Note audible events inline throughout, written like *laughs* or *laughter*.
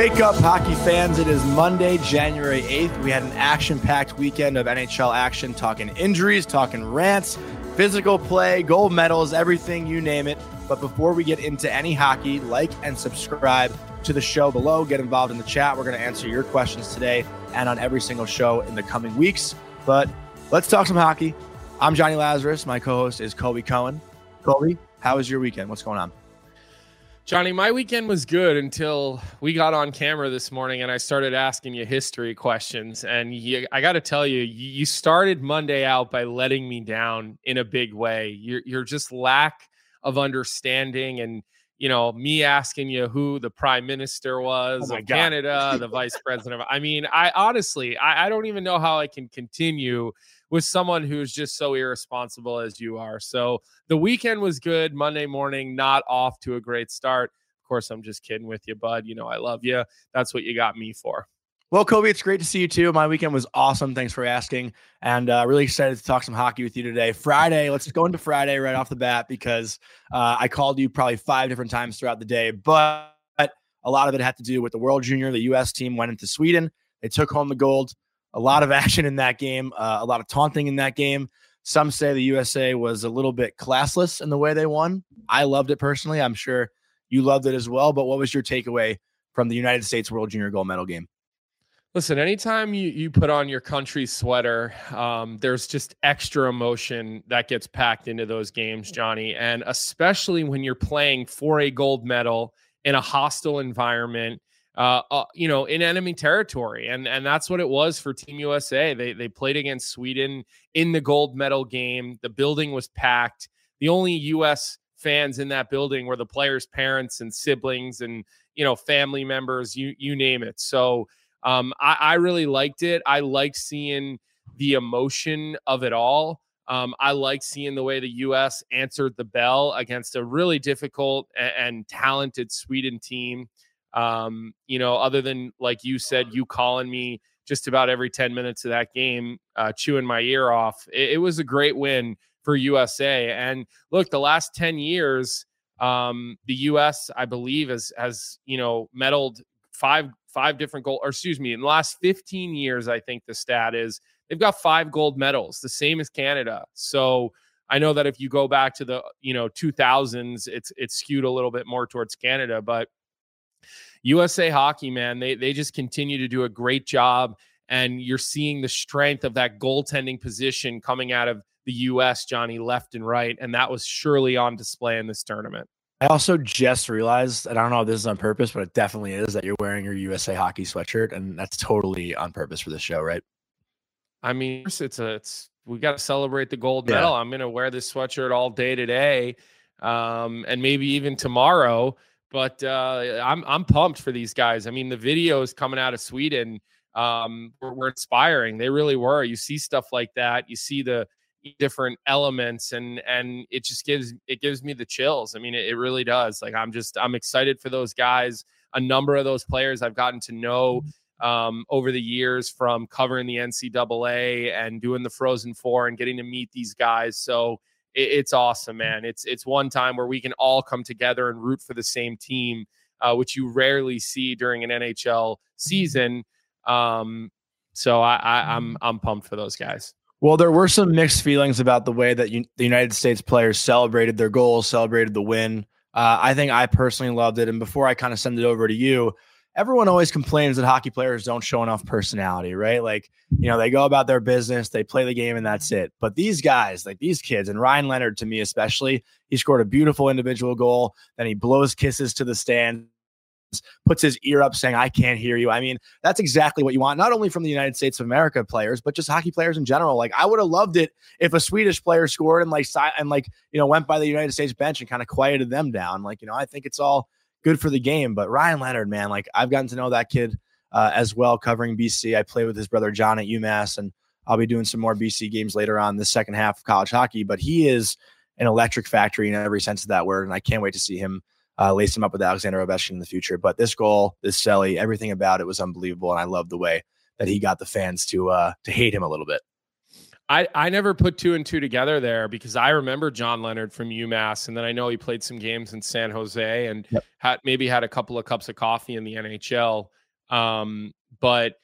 Wake up, hockey fans. It is Monday, January 8th. We had an action packed weekend of NHL action, talking injuries, talking rants, physical play, gold medals, everything, you name it. But before we get into any hockey, like and subscribe to the show below. Get involved in the chat. We're going to answer your questions today and on every single show in the coming weeks. But let's talk some hockey. I'm Jonny Lazarus. My co host is Colby Cohen. Colby, how was your weekend? What's going on? Jonny, my weekend was good until we got on camera this morning and I started asking you history questions. And you, I got to tell you, you started Monday out by letting me down in a big way. You're, you're just lack of understanding and you know me asking you who the prime minister was oh of God. Canada, the vice president. Of, I mean, I honestly, I, I don't even know how I can continue with someone who's just so irresponsible as you are. So the weekend was good. Monday morning, not off to a great start. Of course, I'm just kidding with you, bud. You know, I love you. That's what you got me for. Well, Colby, it's great to see you too. My weekend was awesome. Thanks for asking. And uh, really excited to talk some hockey with you today. Friday, let's go into Friday right off the bat because uh, I called you probably five different times throughout the day, but a lot of it had to do with the World Junior. The U.S. team went into Sweden. They took home the gold. A lot of *laughs* action in that game, uh, a lot of taunting in that game. Some say the USA was a little bit classless in the way they won. I loved it personally. I'm sure you loved it as well. But what was your takeaway from the United States World Junior Gold Medal game? Listen, anytime you, you put on your country sweater, um, there's just extra emotion that gets packed into those games, Jonny. And especially when you're playing for a gold medal in a hostile environment, uh, uh, you know, in enemy territory. And and that's what it was for Team USA. They they played against Sweden in the gold medal game. The building was packed. The only US fans in that building were the players' parents and siblings and you know family members, you you name it. So um, I, I really liked it. I like seeing the emotion of it all. Um, I like seeing the way the U.S. answered the bell against a really difficult and, and talented Sweden team. Um, you know, other than like you said, you calling me just about every 10 minutes of that game, uh, chewing my ear off. It, it, was a great win for USA. And look, the last 10 years, um, the U.S. I believe has has you know medaled five five different gold, or excuse me, in the last 15 years, I think the stat is they've got five gold medals, the same as Canada. So I know that if you go back to the you know 2000s, it's it's skewed a little bit more towards Canada, but USA Hockey, man, they they just continue to do a great job, and you're seeing the strength of that goaltending position coming out of the U.S. Jonny left and right, and that was surely on display in this tournament. I also just realized, and I don't know if this is on purpose, but it definitely is that you're wearing your USA hockey sweatshirt, and that's totally on purpose for this show, right? I mean, it's a, it's we got to celebrate the gold medal. Yeah. I'm gonna wear this sweatshirt all day today, um, and maybe even tomorrow. But uh, I'm I'm pumped for these guys. I mean, the videos coming out of Sweden um, were, were inspiring. They really were. You see stuff like that. You see the different elements and and it just gives it gives me the chills i mean it, it, really does like i'm just i'm excited for those guys a number of those players i've gotten to know mm-hmm. um, over the years from covering the ncaa and doing the frozen four and getting to meet these guys so it's awesome man it's it's one time where we can all come together and root for the same team uh, which you rarely see during an nhl season um, so I, I i'm i'm pumped for those guys well, there were some mixed feelings about the way that you, the United States players celebrated their goals, celebrated the win. Uh, I think I personally loved it. And before I kind of send it over to you, everyone always complains that hockey players don't show enough personality, right? Like, you know, they go about their business, they play the game, and that's it. But these guys, like these kids, and Ryan Leonard to me especially, he scored a beautiful individual goal. Then he blows kisses to the stands, puts his ear up saying, I can't hear you. I mean, that's exactly what you want, not only from the United States of America players, but just hockey players in general. Like, I would have loved it if a Swedish player scored and like, and like, you know, went by the United States bench and kind of quieted them down. Like, you know, I think it's all good for the game. But Ryan Leonard, man, like, I've gotten to know that kid uh, as well, covering BC. I play with his brother John at UMass, and I'll be doing some more BC games later on the second half of college hockey. But he is an electric factory in every sense of that word. And I can't wait to see him uh, lace him up with Alexander Ovechkin in the future. But this goal, this Selly, everything about it was unbelievable, and I love the way that he got the fans to uh, to hate him a little bit. I, I never put two and two together there because I remember John Leonard from UMass, and then I know he played some games in San Jose and yep. had maybe had a couple of cups of coffee in the NHL. Um, but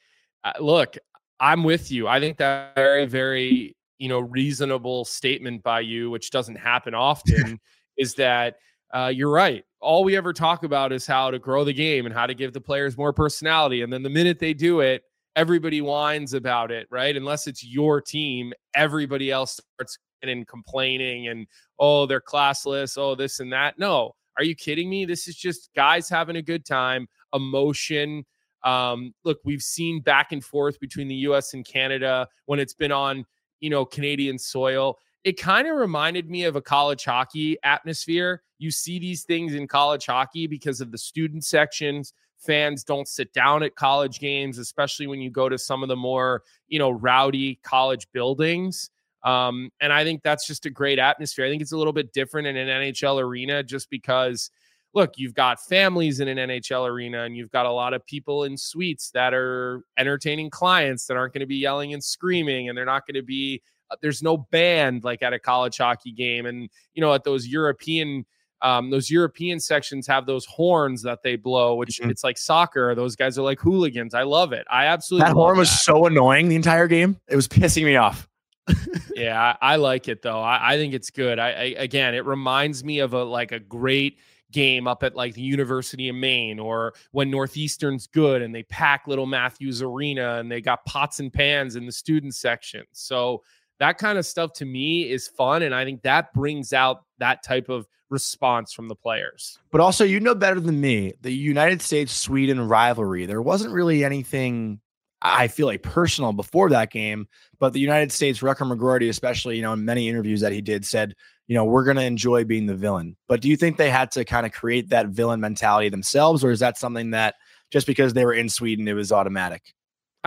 uh, look, I'm with you. I think that very very you know reasonable statement by you, which doesn't happen *laughs* often, is that uh, you're right. All we ever talk about is how to grow the game and how to give the players more personality, and then the minute they do it everybody whines about it, right? Unless it's your team, everybody else starts and complaining and oh, they're classless, oh, this and that. No, are you kidding me? This is just guys having a good time, emotion. Um, look, we've seen back and forth between the US and Canada when it's been on, you know, Canadian soil. It kind of reminded me of a college hockey atmosphere. You see these things in college hockey because of the student sections fans don't sit down at college games, especially when you go to some of the more, you know, rowdy college buildings. Um, and I think that's just a great atmosphere. I think it's a little bit different in an NHL arena just because, look, you've got families in an NHL arena and you've got a lot of people in suites that are entertaining clients that aren't going to be yelling and screaming and they're not going to be, uh, there's no band like at a college hockey game. And, you know, at those European um, those European sections have those horns that they blow, which mm-hmm. it's like soccer. Those guys are like hooligans. I love it. I absolutely that horn was that. so annoying the entire game. It was pissing me off. *laughs* yeah, I, I, like it though. I, I think it's good. I, I, again, it reminds me of a like a great game up at like the University of Maine or when Northeastern's good and they pack little Matthews Arena and they got pots and pans in the student section. So that kind of stuff to me is fun, and I think that brings out that type of response from the players. But also, you know better than me, the United States Sweden rivalry, there wasn't really anything I feel like personal before that game, but the United States, Rutger McGroarty, especially, you know, in many interviews that he did, said, you know, we're going to enjoy being the villain. But do you think they had to kind of create that villain mentality themselves, or is that something that just because they were in Sweden, it was automatic?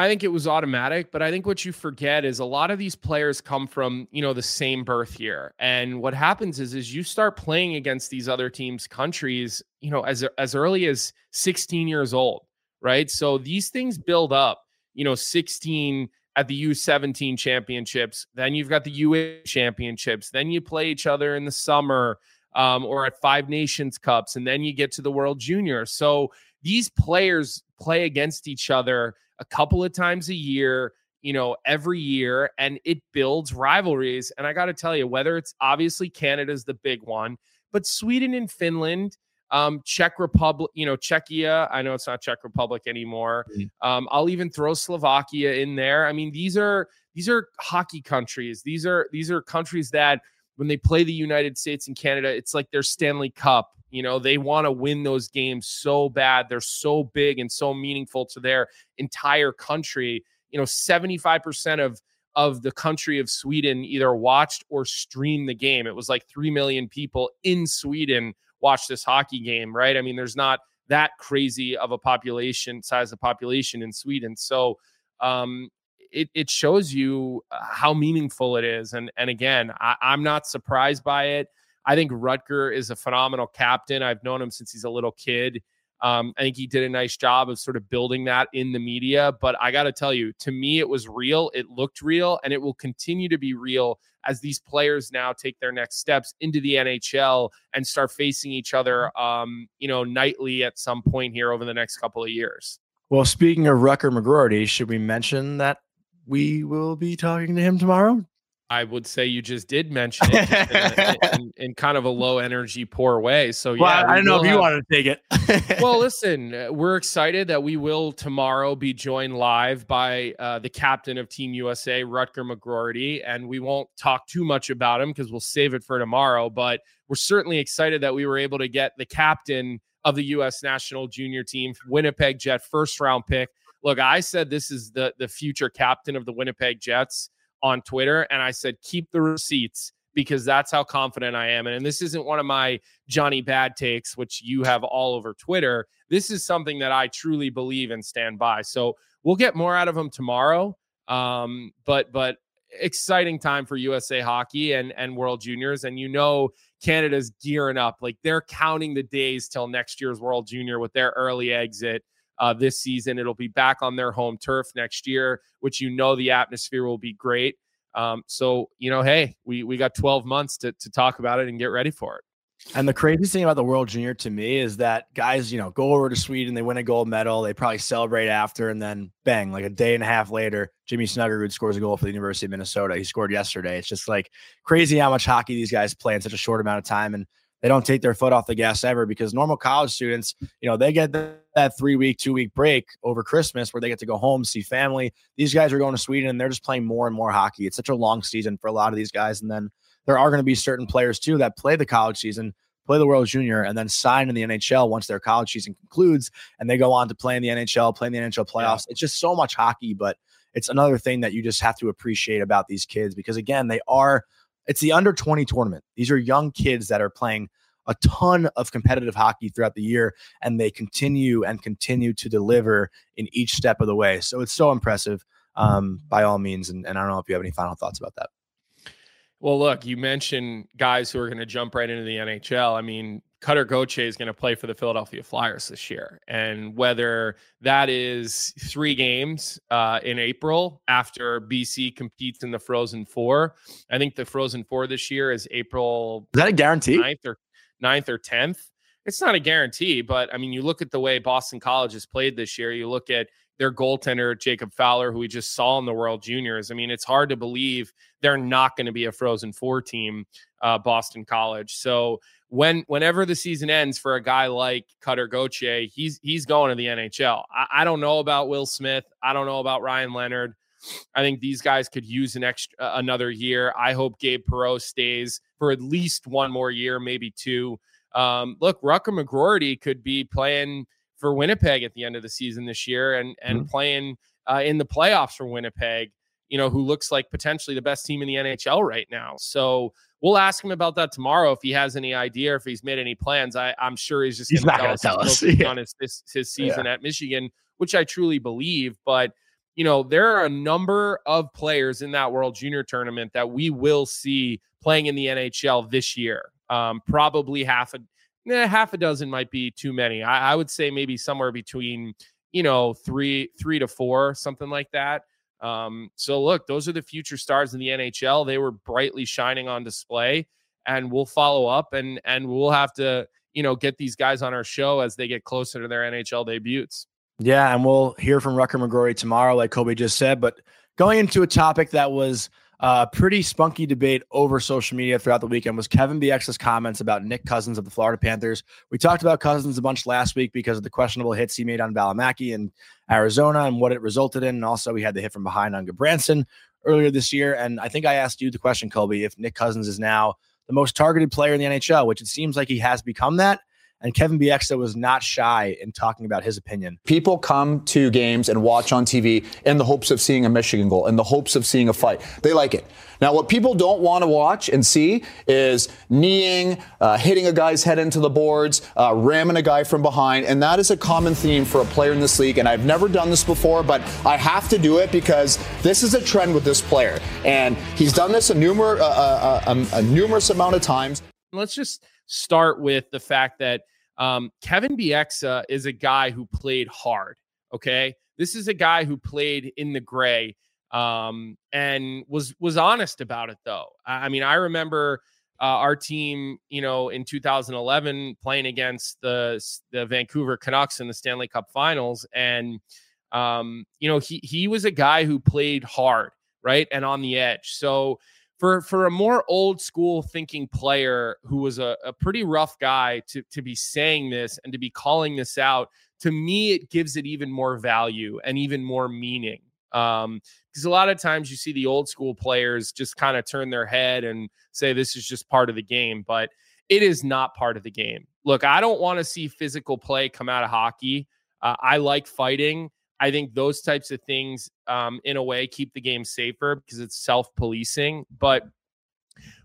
I think it was automatic, but I think what you forget is a lot of these players come from, you know, the same birth year. And what happens is is you start playing against these other teams' countries, you know, as as early as 16 years old, right? So these things build up, you know, 16 at the U17 championships, then you've got the UA championships, then you play each other in the summer um, or at Five Nations Cups, and then you get to the World Junior. So these players play against each other a couple of times a year, you know, every year, and it builds rivalries. And I got to tell you, whether it's obviously Canada's the big one, but Sweden and Finland, um, Czech Republic, you know, Czechia. I know it's not Czech Republic anymore. Mm-hmm. Um, I'll even throw Slovakia in there. I mean, these are these are hockey countries. These are these are countries that when they play the United States and Canada, it's like their Stanley Cup you know, they want to win those games so bad. They're so big and so meaningful to their entire country. You know, 75% of of the country of Sweden either watched or streamed the game. It was like 3 million people in Sweden watched this hockey game, right? I mean, there's not that crazy of a population size of population in Sweden. So, um, it, it shows you uh, how meaningful it is. And, and again, I, I'm not surprised by it. I think Rutger is a phenomenal captain. I've known him since he's a little kid. Um, I think he did a nice job of sort of building that in the media. But I got to tell you, to me, it was real. It looked real, and it will continue to be real as these players now take their next steps into the NHL and start facing each other, um, you know, nightly at some point here over the next couple of years. Well, speaking of Rutger McGroarty, should we mention that we will be talking to him tomorrow? I would say you just did mention it in, in, *laughs* in, kind of a low energy, poor way. So yeah, well, I don't know if have, you want to take it. *laughs* well, listen, uh, we're excited that we will tomorrow be joined live by uh, the captain of Team USA, Rutger McGroarty, and we won't talk too much about him because we'll save it for tomorrow. But we're certainly excited that we were able to get the captain of the U.S. national junior team, Winnipeg Jet, first round pick. Look, I said this is the the future captain of the Winnipeg Jets on Twitter and I said, keep the receipts because that's how confident I am. And, and this isn't one of my Jonny bad takes, which you have all over Twitter. This is something that I truly believe and stand by. So we'll get more out of him tomorrow. Um, but, but, exciting time for USA hockey and and World Juniors and you know Canada's gearing up like they're counting the days till next year's World Junior with their early exit uh, this season. It'll be back on their home turf next year, which you know the atmosphere will be great. Um, so you know, hey, we we got 12 months to to talk about it and get ready for it. And the craziest thing about the World Junior to me is that guys, you know, go over to Sweden, they win a gold medal, they probably celebrate after, and then bang, like a day and a half later, Jimmy Snuggerud scores a goal for the University of Minnesota. He scored yesterday. It's just like crazy how much hockey these guys play in such a short amount of time. And they don't take their foot off the gas ever because normal college students, you know, they get that three week, two week break over Christmas where they get to go home, see family. These guys are going to Sweden and they're just playing more and more hockey. It's such a long season for a lot of these guys. And then there are going to be certain players too that play the college season, play the World Junior, and then sign in the NHL once their college season concludes and they go on to play in the NHL, play in the NHL playoffs. Yeah. It's just so much hockey, but it's another thing that you just have to appreciate about these kids because again, they are it's the under 20 tournament. These are young kids that are playing a ton of competitive hockey throughout the year, and they continue and continue to deliver in each step of the way. So it's so impressive um, by all means. And, and I don't know if you have any final thoughts about that. Well, look, you mentioned guys who are going to jump right into the NHL. I mean, Cutter Gauthier is going to play for the Philadelphia Flyers this year. And whether that is three games uh, in April after BC competes in the Frozen Four, I think the Frozen Four this year is April. Is that a guarantee? 9th or, 9th or 10th. It's not a guarantee, but I mean, you look at the way Boston College has played this year, you look at their goaltender Jacob Fowler, who we just saw in the World Juniors. I mean, it's hard to believe they're not going to be a Frozen Four team, uh, Boston College. So when whenever the season ends for a guy like Cutter Gauthier, he's he's going to the NHL. I, I, don't know about Will Smith. I don't know about Ryan Leonard. I think these guys could use an extra uh, another year. I hope Gabe Perreault stays for at least one more year, maybe two. Um, look, Rutger McGroarty could be playing for Winnipeg at the end of the season this year and and mm-hmm. playing uh, in the playoffs for Winnipeg. You know, who looks like potentially the best team in the NHL right now. So we'll ask him about that tomorrow if he has any idea, if he's made any plans. I, am sure he's just he's not going to tell us *laughs* yeah. on his his, his season yeah. at Michigan, which I truly believe. But you know, there are a number of players in that World Junior tournament that we will see playing in the NHL this year. Um, probably half a eh, half a dozen might be too many. I, I would say maybe somewhere between you know three three to four, something like that. Um, so look, those are the future stars in the NHL. They were brightly shining on display, and we'll follow up and and we'll have to you know get these guys on our show as they get closer to their NHL debuts. Yeah, and we'll hear from Rutger McGroarty tomorrow, like Colby just said. But going into a topic that was uh, pretty spunky debate over social media throughout the weekend was Kevin Bieksa's comments about Nick Cousins of the Florida Panthers. We talked about Cousins a bunch last week because of the questionable hits he made on Valimaki and Arizona and what it resulted in. And also, we had the hit from behind on Gudbranson earlier this year. And I think I asked you the question, Colby, if Nick Cousins is now the most targeted player in the NHL, which it seems like he has become that. And Kevin Bieksa was not shy in talking about his opinion. People come to games and watch on TV in the hopes of seeing a Michigan goal, in the hopes of seeing a fight. They like it. Now, what people don't want to watch and see is kneeing, uh, hitting a guy's head into the boards, uh, ramming a guy from behind. And that is a common theme for a player in this league. And I've never done this before, but I have to do it because this is a trend with this player. And he's done this a, numer- uh, uh, uh a, a numerous amount of times. Let's just start with the fact that um, Kevin Bieksa is a guy who played hard. Okay, this is a guy who played in the gray um, and was was honest about it. Though I mean, I remember uh, our team, you know, in 2011 playing against the the Vancouver Canucks in the Stanley Cup Finals, and um, you know, he he was a guy who played hard, right, and on the edge. So for for a more old school thinking player who was a, a pretty rough guy to to be saying this and to be calling this out to me it gives it even more value and even more meaning. Um because a lot of times you see the old school players just kind of turn their head and say this is just part of the game but it is not part of the game. Look i don't want to see physical play come out of hockey. Uh, i like fighting I think those types of things, um, in a way, keep the game safer because it's self policing. But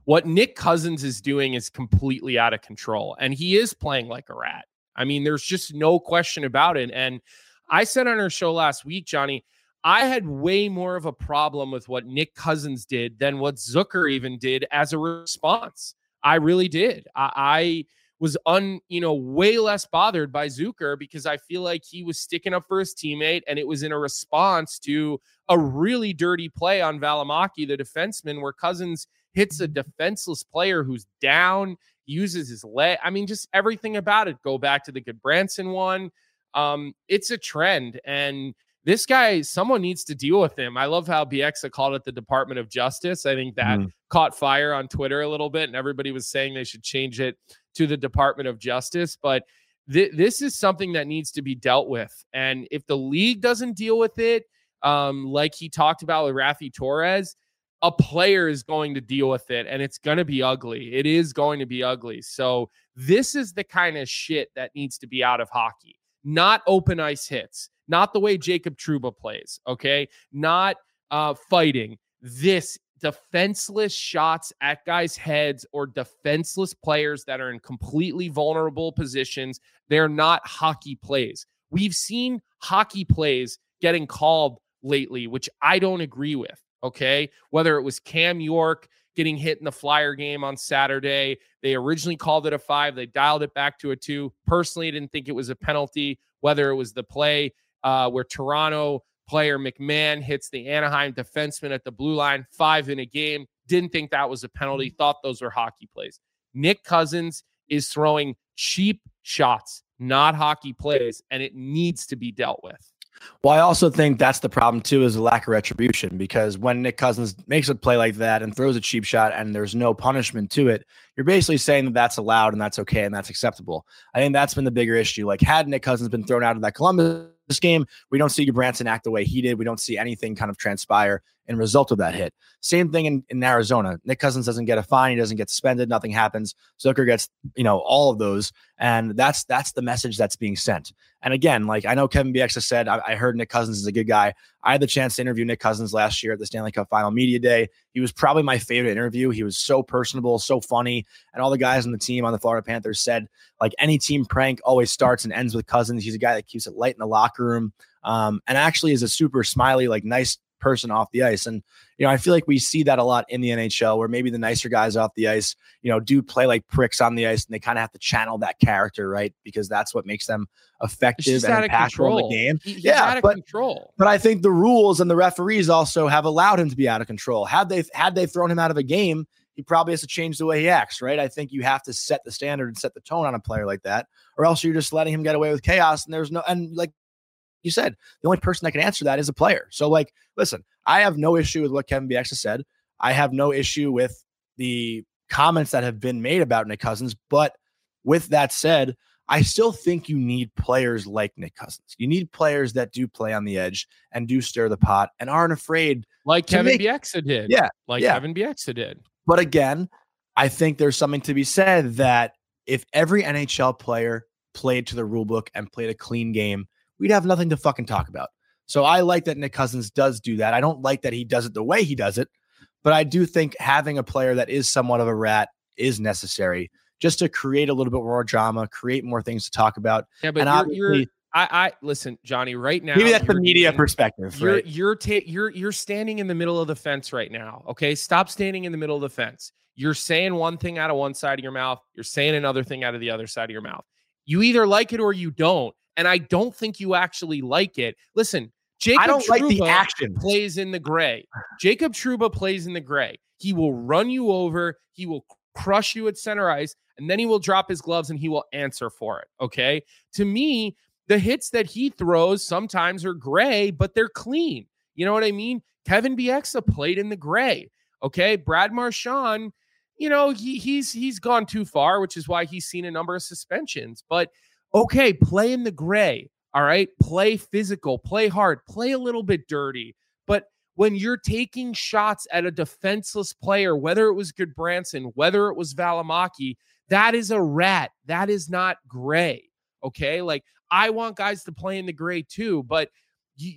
what Nick Cousins is doing is completely out of control, and he is playing like a rat. I mean, there's just no question about it. And I said on our show last week, Johnny, I had way more of a problem with what Nick Cousins did than what Zucker even did as a response. I really did. I, I was un, you know, way less bothered by Zucker because I feel like he was sticking up for his teammate and it was in a response to a really dirty play on Valimaki, the defenseman, where Cousins hits a defenseless player who's down, uses his leg. I mean, just everything about it. Go back to the Gudbranson one. Um, it's a trend. And this guy, someone needs to deal with him. I love how Bieksa called it the Department of Justice. I think that mm. caught fire on Twitter a little bit, and everybody was saying they should change it to the Department of Justice. But th- this is something that needs to be dealt with. And if the league doesn't deal with it, um, like he talked about with Raffi Torres, a player is going to deal with it and it's going to be ugly. It is going to be ugly. So, this is the kind of shit that needs to be out of hockey, not open ice hits not the way Jacob Trouba plays, okay? Not uh, fighting. This defenseless shots at guys' heads or defenseless players that are in completely vulnerable positions. They're not hockey plays. We've seen hockey plays getting called lately, which I don't agree with. Okay. Whether it was Cam York getting hit in the flyer game on Saturday, they originally called it a five, they dialed it back to a two. Personally, I didn't think it was a penalty. Whether it was the play uh, where Toronto player McMahon hits the Anaheim defenseman at the blue line, five in a game. Didn't think that was a penalty, mm-hmm. thought those were hockey plays. Nick Cousins is throwing cheap shots, not hockey plays, and it needs to be dealt with. Well, I also think that's the problem too, is the lack of retribution. Because when Nick Cousins makes a play like that and throws a cheap shot, and there's no punishment to it, you're basically saying that that's allowed and that's okay and that's acceptable. I think that's been the bigger issue. Like, had Nick Cousins been thrown out of that Columbus game, we don't see Branson act the way he did. We don't see anything kind of transpire in result of that hit. Same thing in, in Arizona. Nick Cousins doesn't get a fine, he doesn't get suspended, nothing happens. Zucker gets, you know, all of those. And that's that's the message that's being sent. And again, like I know Kevin Bieksa has said, I, I heard Nick Cousins is a good guy. I had the chance to interview Nick Cousins last year at the Stanley Cup Final Media Day. He was probably my favorite interview. He was so personable, so funny. And all the guys on the team on the Florida Panthers said, like any team prank always starts and ends with Cousins. He's a guy that keeps it light in the locker room. Um, and actually is a super smiley, like nice person off the ice. And, you know, I feel like we see that a lot in the NHL where maybe the nicer guys off the ice, you know, do play like pricks on the ice and they kind of have to channel that character, right? Because that's what makes them effective and impactful in the game. He, yeah, but, control. But I think the rules and the referees also have allowed him to be out of control. Had they had they thrown him out of a game, he probably has to change the way he acts, right? I think you have to set the standard and set the tone on a player like that, or else you're just letting him get away with chaos. And there's no, and like you said, the only person that can answer that is a player. So, like, listen, I have no issue with what Kevin Bieksa has said. I have no issue with the comments that have been made about Nick Cousins. But with that said, I still think you need players like Nick Cousins. You need players that do play on the edge and do stir the pot and aren't afraid. Like Kevin make, Bieksa did. Yeah. Like yeah. Kevin Bieksa did. But again, I think there's something to be said that if every NHL player played to the rule book and played a clean game, we'd have nothing to fucking talk about. So I like that Nick Cousins does do that. I don't like that he does it the way he does it, but I do think having a player that is somewhat of a rat is necessary just to create a little bit more drama, create more things to talk about. Yeah, but and you're, you're I, I listen, Jonny. Right now, maybe that's the media perspective. You're right? you're ta- you're you're standing in the middle of the fence right now. Okay, stop standing in the middle of the fence. You're saying one thing out of one side of your mouth. You're saying another thing out of the other side of your mouth. You either like it or you don't and I don't think you actually like it. Listen, Jacob I don't Trouba like the action. plays in the gray. Jacob Trouba plays in the gray. He will run you over. He will crush you at center ice, and then he will drop his gloves and he will answer for it. Okay. To me, the hits that he throws sometimes are gray, but they're clean. You know what I mean? Kevin Bieksa played in the gray. Okay. Brad Marchand, you know, he, he's he's gone too far, which is why he's seen a number of suspensions. But okay, play in the gray. All right. Play physical, play hard, play a little bit dirty. But when you're taking shots at a defenseless player, whether it was Gudbranson, whether it was Valimaki, that is a rat. That is not gray. Okay. Like I want guys to play in the gray too, but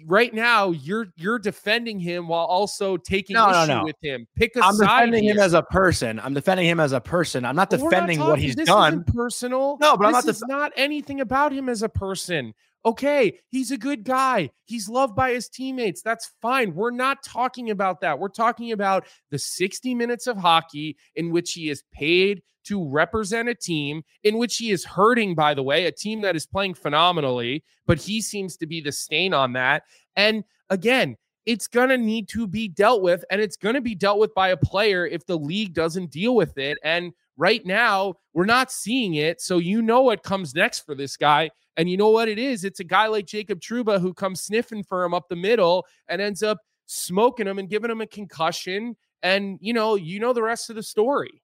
right now you're you're defending him while also taking no, issue no, no. with him. Pick a I'm side. defending here. him as a person. I'm defending him as a person. I'm not defending not what he's this done. personal. No, but this I'm not. Def- not anything about him as a person. Okay, he's a good guy. He's loved by his teammates. That's fine. We're not talking about that. We're talking about the 60 minutes of hockey in which he is paid to represent a team, in which he is hurting, by the way, a team that is playing phenomenally, but he seems to be the stain on that. And again, it's going to need to be dealt with, and it's going to be dealt with by a player if the league doesn't deal with it. And right now, we're not seeing it. So you know what comes next for this guy. And you know what it is? It's a guy like Jacob Trouba who comes sniffing for him up the middle and ends up smoking him and giving him a concussion. And you know, you know the rest of the story.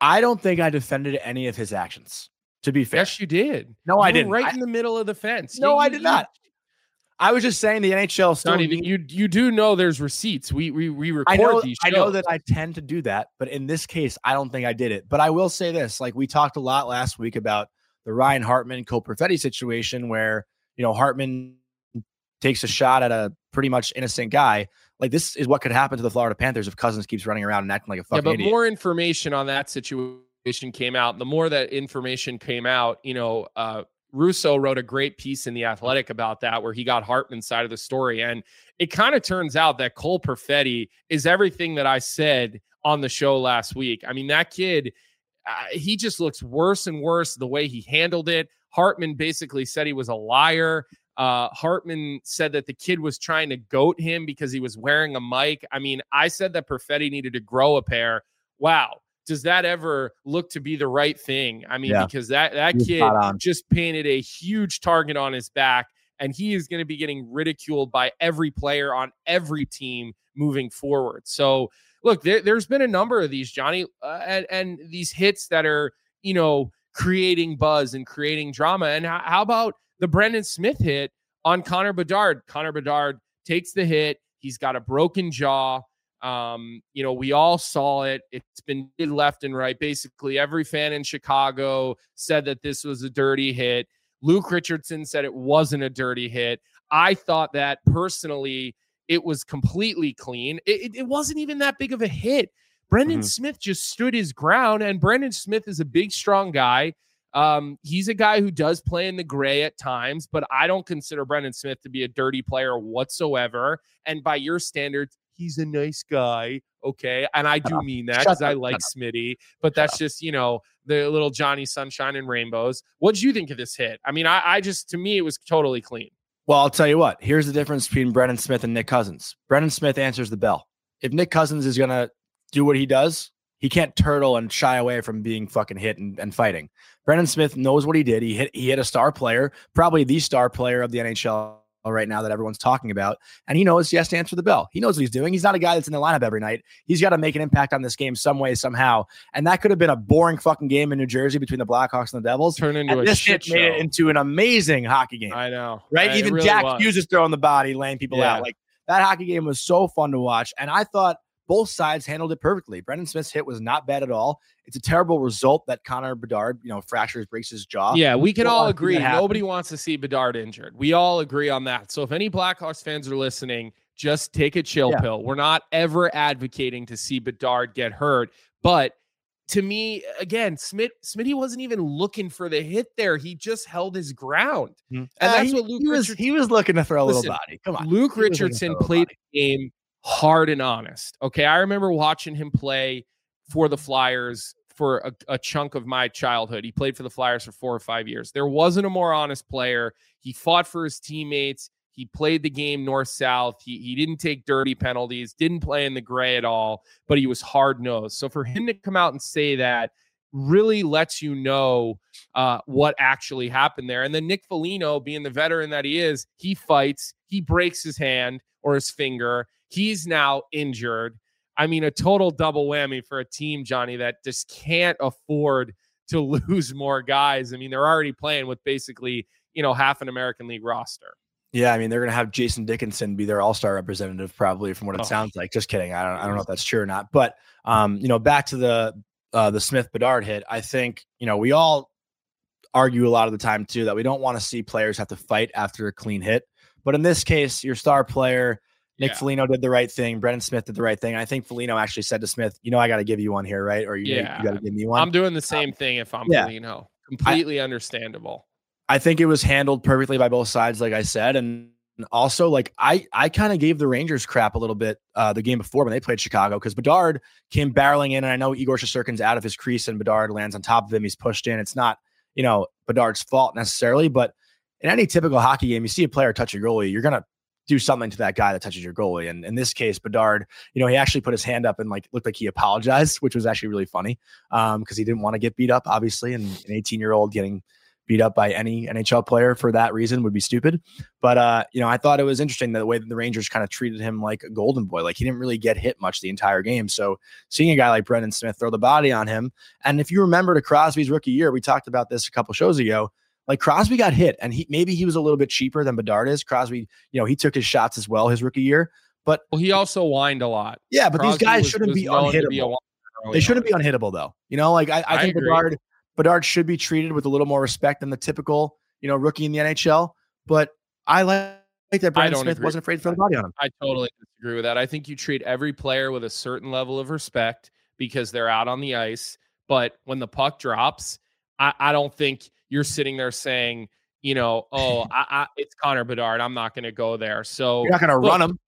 I don't think I defended any of his actions. To be fair, yes, you did. No, you I didn't. Right I, in the middle of the fence. No, I did you, not. I was just saying the NHL still. Need, you you do know there's receipts. We we we record I know, these. Shows. I know that I tend to do that, but in this case, I don't think I did it. But I will say this: like we talked a lot last week about the Ryan Hartman Cole Perfetti situation, where you know Hartman takes a shot at a pretty much innocent guy. Like this is what could happen to the Florida Panthers if Cousins keeps running around and acting like a fucking yeah. But idiot. more information on that situation came out. The more that information came out, you know, uh, Russo wrote a great piece in The Athletic about that, where he got Hartman's side of the story. And it kind of turns out that Cole Perfetti is everything that I said on the show last week. I mean, that kid, uh, he just looks worse and worse the way he handled it. Hartman basically said he was a liar. Uh, Hartman said that the kid was trying to goat him because he was wearing a mic. I mean, I said that Perfetti needed to grow a pair. Wow does that ever look to be the right thing? I mean, yeah. because that that He's kid just painted a huge target on his back, and he is going to be getting ridiculed by every player on every team moving forward. So, look, there, has been a number of these, Jonny, uh, and, and these hits that are you know creating buzz and creating drama. And how, how about the Brendan Smith hit on Connor Bedard? Connor Bedard takes the hit. He's got a broken jaw. Um, you know, we all saw it. It's been left and right. Basically, every fan in Chicago said that this was a dirty hit. Luke Richardson said it wasn't a dirty hit. I thought that personally, it was completely clean. It, it, it wasn't even that big of a hit. Brendan mm-hmm. Smith just stood his ground, and Brendan Smith is a big, strong guy. Um, he's a guy who does play in the gray at times, but I don't consider Brendan Smith to be a dirty player whatsoever. And by your standards, he's a nice guy. Okay. And I do mean that because I like Smitty, but that's just, you know, the little Johnny Sunshine and Rainbows. What did you think of this hit? I mean, I, I just, to me, it was totally clean. Well, I'll tell you what. Here's the difference between Brendan Smith and Nick Cousins. Brendan Smith answers the bell. If Nick Cousins is going to do what he does, he can't turtle and shy away from being fucking hit and, and fighting. Brendan Smith knows what he did. He hit he hit a star player, probably the star player of the NHL right now that everyone's talking about. And he knows he has to answer the bell. He knows what he's doing. He's not a guy that's in the lineup every night. He's got to make an impact on this game some way, somehow. And that could have been a boring fucking game in New Jersey between the Blackhawks and the Devils. Turn into and a this shit made it into an amazing hockey game. I know. Right? I, Even really Jack was. Hughes is throwing the body, laying people Yeah. out. Like that hockey game was so fun to watch. And I thought both sides handled it perfectly. Brendan Smith's hit was not bad at all. It's a terrible result that Connor Bedard, you know, fractures, breaks his jaw. Yeah, we can all agree. Nobody wants to see Bedard injured. We all agree on that. So if any Blackhawks fans are listening, just take a chill Yeah. pill. We're not ever advocating to see Bedard get hurt, but to me, again, Smith Smitty wasn't even looking for the hit there. He just held his ground. Mm. And uh, that's he, what Luke he was. Richardson- He was looking to throw a little Listen, body. Come on, Luke He was looking to Richardson a played body. the game hard and honest. Okay. I remember watching him play for the Flyers for a, a chunk of my childhood. He played for the Flyers for four or five years. There wasn't a more honest player. He fought for his teammates. He played the game north south. He, he didn't take dirty penalties, didn't play in the gray at all, but he was hard nosed. So for him to come out and say that really lets you know uh, what actually happened there. And then Nick Foligno, being the veteran that he is, he fights, he breaks his hand or his finger. He's now injured. I mean, a total double whammy for a team, Jonny, that just can't afford to *laughs* lose more guys. I mean, they're already playing with basically, you know, half an American League roster. Yeah, I mean they're gonna have Jason Dickinson be their All Star representative, probably from what it Oh. sounds like. Just kidding. I don't. I don't know if that's true or not. But um, you know, back to the uh, the Smith Bedard hit. I think you know we all argue a lot of the time too that we don't want to see players have to fight after a clean hit. But in this case, your star player Nick Yeah. Foligno did the right thing. Brendan Smith did the right thing. I think Foligno actually said to Smith, "You know, I got to give you one here, right? Or you, Yeah. you got to give me one." I'm doing the same thing if I'm yeah. Foligno. Completely understandable. I think it was handled perfectly by both sides, like I said, and also like I I kind of gave the Rangers crap a little bit uh, the game before when they played Chicago because Bedard came barreling in, and I know Igor Shesterkin's out of his crease and Bedard lands on top of him. He's pushed in. It's not you know Bedard's fault necessarily, but in any typical hockey game, you see a player touch a goalie, you're gonna do something to that guy that touches your goalie. And in this case, Bedard, you know, he actually put his hand up and like looked like he apologized, which was actually really funny because um, he didn't want to get beat up, obviously, and an 18 year old getting beat up by any NHL player for that reason would be stupid. But uh, you know, I thought it was interesting the way that the Rangers kind of treated him like a golden boy. Like he didn't really get hit much the entire game. So seeing a guy like Brendan Smith throw the body on him, and if you remember to Crosby's rookie year, we talked about this a couple shows ago. Like Crosby got hit, and he maybe he was a little bit cheaper than Bedard is. Crosby, you know, he took his shots as well his rookie year. But well, he also whined a lot. Yeah, but Crosby these guys was, shouldn't was be unhittable. Be they shouldn't be unhittable though. You know, like I, I, I think agree. Bedard Bedard should be treated with a little more respect than the typical, you know, rookie in the NHL. But I like that Brendan Smith wasn't afraid to throw the body on him. I totally disagree with that. I think you treat every player with a certain level of respect because they're out on the ice. But when the puck drops, I, I don't think you're sitting there saying, you know, oh, I, I, it's Connor Bedard. I'm not going to go there. So you're not going to run him.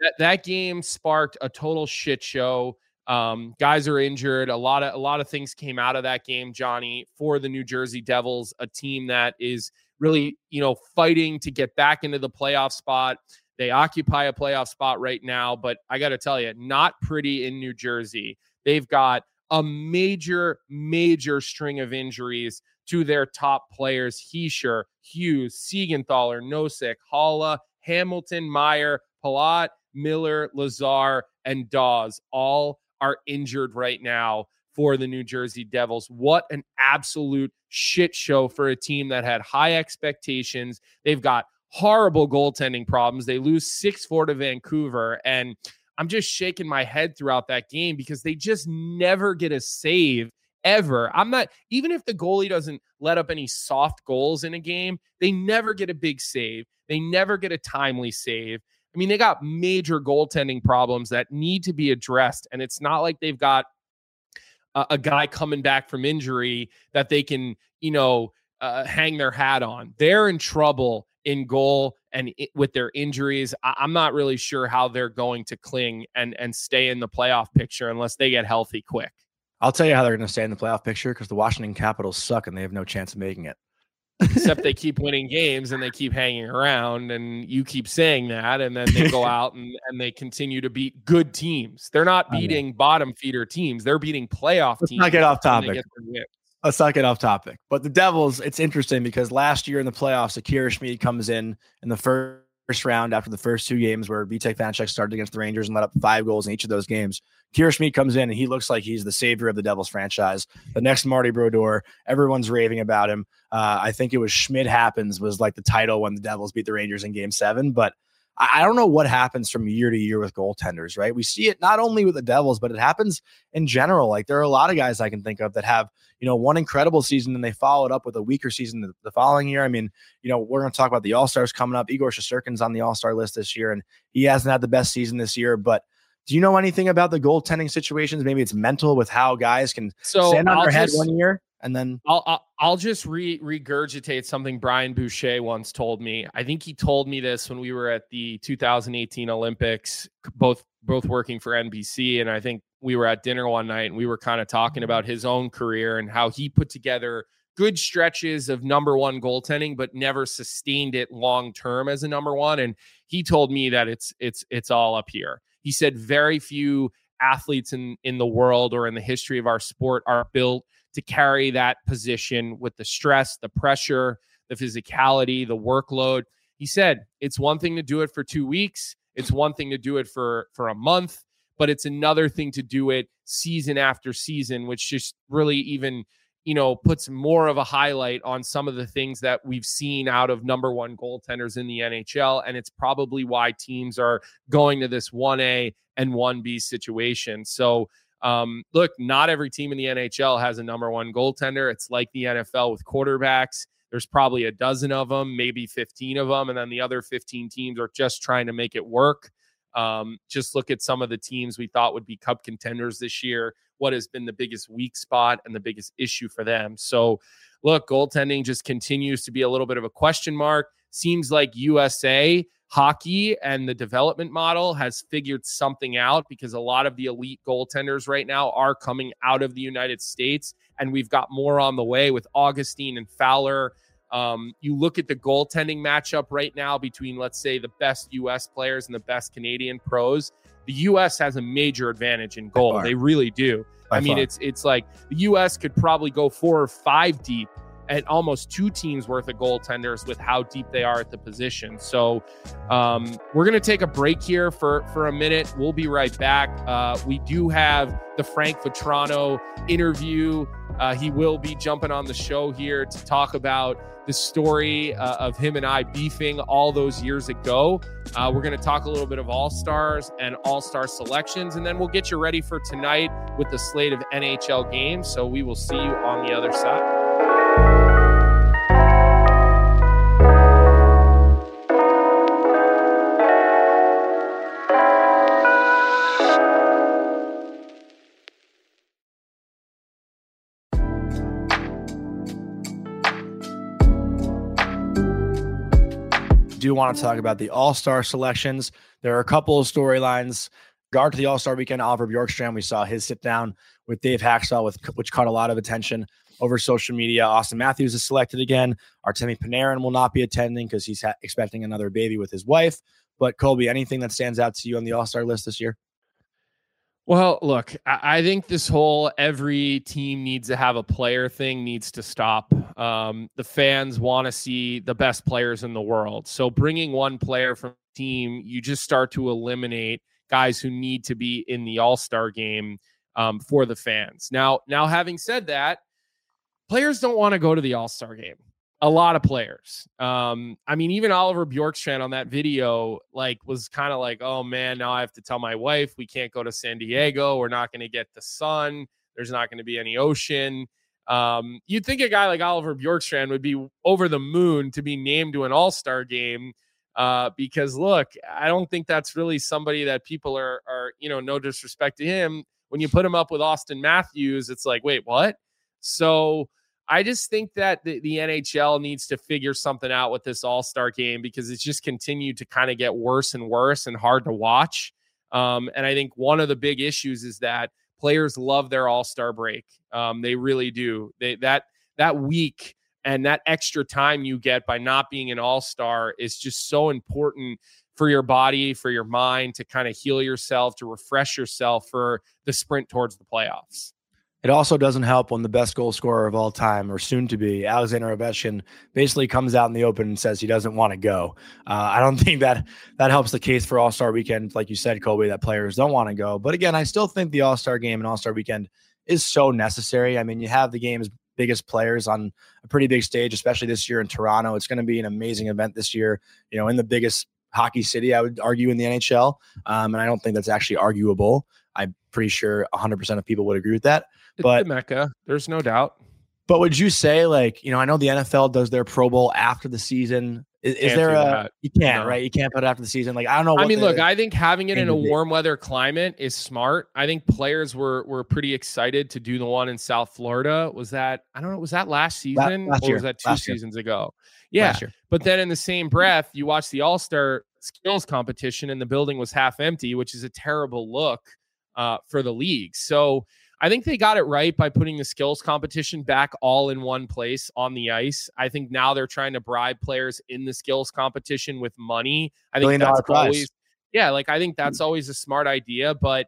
That, that game sparked a total shit show. Um, guys are injured. A lot of a lot of things came out of that game, Jonny, for the New Jersey Devils, a team that is really, you know, fighting to get back into the playoff spot. They occupy a playoff spot right now, but I got to tell you, not pretty in New Jersey. They've got a major, major string of injuries to their top players: Hischier, Hughes, Siegenthaler, Nosek, Haula, Hamilton, Meier, Palat, Miller, Lazar, and Dawes all are injured right now for the New Jersey Devils. What an absolute shit show for a team that had high expectations. They've got horrible goaltending problems. They lose 6 4 to Vancouver. And I'm just shaking my head throughout that game because they just never get a save ever. I'm not, even if the goalie doesn't let up any soft goals in a game, they never get a big save. They never get a timely save. I mean, they got major goaltending problems that need to be addressed. And it's not like they've got a, a guy coming back from injury that they can, you know, uh, hang their hat on. They're in trouble in goal and it, with their injuries. I, I'm not really sure how they're going to cling and and stay in the playoff picture unless they get healthy quick. I'll tell you how they're going to stay in the playoff picture because the Washington Capitals suck and they have no chance of making it. Except they *laughs* keep winning games and they keep hanging around and you keep saying that and then they go *laughs* out and, and they continue to beat good teams. They're not beating bottom feeder teams. They're beating playoff let's teams not get off topic let's not get off topic but the devils it's interesting because last year in the playoffs akira schmid comes in in the first round after the first two games where Vitek Vanecek started against the Rangers and let up five goals in each of those games. Kira Schmid comes in and he looks like he's the savior of the Devils franchise. The next Marty Brodeur, everyone's raving about him. Uh, I think it was Schmid happens was like the title when the Devils beat the Rangers in Game Seven, but I don't know what happens from year to year with goaltenders, right? We see it not only with the Devils, but it happens in general. Like there are a lot of guys I can think of that have, you know, one incredible season and they followed up with a weaker season the, the following year. I mean, you know, we're going to talk about the All Stars coming up. Igor Shesterkin's on the All Star list this year, and he hasn't had the best season this year. But do you know anything about the goaltending situations? Maybe it's mental with how guys can so stand on I'll their just, head one year and then I'll, I'll just re- regurgitate something Brian Boucher once told me. I think he told me this when we were at the 2018 Olympics, both both working for NBC, and I think we were at dinner one night and we were kind of talking mm-hmm. about his own career and how he put together good stretches of number one goaltending, but never sustained it long term as a number one. And he told me that it's it's it's all up here. He said very few athletes in in the world or in the history of our sport are built to carry that position with the stress, the pressure, the physicality, the workload. He said it's one thing to do it for 2 weeks, it's one thing to do it for for a month, but it's another thing to do it season after season, which just really even you know, puts more of a highlight on some of the things that we've seen out of number one goaltenders in the NHL. And it's probably why teams are going to this 1A and 1B situation. So, um, look, not every team in the NHL has a number one goaltender. It's like the NFL with quarterbacks. There's probably a dozen of them, maybe 15 of them, and then the other 15 teams are just trying to make it work. Um, just look at some of the teams we thought would be cup contenders this year. What has been the biggest weak spot and the biggest issue for them? So, look, goaltending just continues to be a little bit of a question mark. Seems like USA hockey and the development model has figured something out because a lot of the elite goaltenders right now are coming out of the United States, and we've got more on the way with Augustine and Fowler. Um, you look at the goaltending matchup right now between, let's say, the best U.S. players and the best Canadian pros. The U.S. has a major advantage in goal. They really do. By I mean, far. it's it's like the U.S. could probably go four or five deep at almost two teams worth of goaltenders with how deep they are at the position. So um, we're going to take a break here for for a minute. We'll be right back. Uh, we do have the Frank Vatrano interview. Uh, he will be jumping on the show here to talk about the story uh, of him and I beefing all those years ago. Uh, we're going to talk a little bit of All Stars and All Star selections, and then we'll get you ready for tonight with the slate of NHL games. So we will see you on the other side. Do want to talk about the All Star selections. There are a couple of storylines. Guard to the All Star weekend, Oliver Bjorkstrand. We saw his sit down with Dave Hakstol, with which caught a lot of attention over social media. Auston Matthews is selected again. Artemi Panarin will not be attending because he's ha- expecting another baby with his wife. But Colby, anything that stands out to you on the All Star list this year? Well, look, I think this whole every team needs to have a player thing needs to stop. Um, the fans want to see the best players in the world. So bringing one player from team, you just start to eliminate guys who need to be in the All Star game um, for the fans. Now, now having said that, players don't want to go to the All Star game. A lot of players. Um, I mean, even Oliver Bjorkstrand on that video, like, was kind of like, "Oh man, now I have to tell my wife we can't go to San Diego. We're not going to get the sun. There's not going to be any ocean." Um, you'd think a guy like Oliver Bjorkstrand would be over the moon to be named to an All Star game. Uh, because look, I don't think that's really somebody that people are are you know no disrespect to him. When you put him up with Auston Matthews, it's like, wait, what? So I just think that the, the NHL needs to figure something out with this All Star game because it's just continued to kind of get worse and worse and hard to watch. Um, and I think one of the big issues is that players love their All Star break. Um, they really do. They that that week and that extra time you get by not being an All Star is just so important for your body, for your mind to kind of heal yourself, to refresh yourself for the sprint towards the playoffs. It also doesn't help when the best goal scorer of all time, or soon to be, Alexander Ovechkin, basically comes out in the open and says he doesn't want to go. Uh, I don't *laughs* think that that helps the case for All Star Weekend, like you said, Colby, that players don't want to go. But again, I still think the All Star Game and All Star Weekend is so necessary. I mean, you have the game's biggest players on a pretty big stage, especially this year in Toronto. It's going to be an amazing event this year. You know, in the biggest hockey city, I would argue in the NHL, um, and I don't think that's actually arguable. Pretty sure 100% of people would agree with that. It's but Mecca, there's no doubt. But would you say, like, you know, I know the NFL does their Pro Bowl after the season. Is, is there a that. you can't no. right? You can't put it after the season. Like I don't know. I mean, the, look, I think having it in a warm weather climate is smart. I think players were were pretty excited to do the one in South Florida. Was that I don't know? Was that last season last, last or was that two last seasons year. ago? Yeah. But then in the same breath, you watch the All Star skills competition and the building was half empty, which is a terrible look uh, for the league. So I think they got it right by putting the skills competition back all in one place on the ice. I think now they're trying to bribe players in the skills competition with money. I think Billion that's always, yeah, like I think that's hmm. always a smart idea, but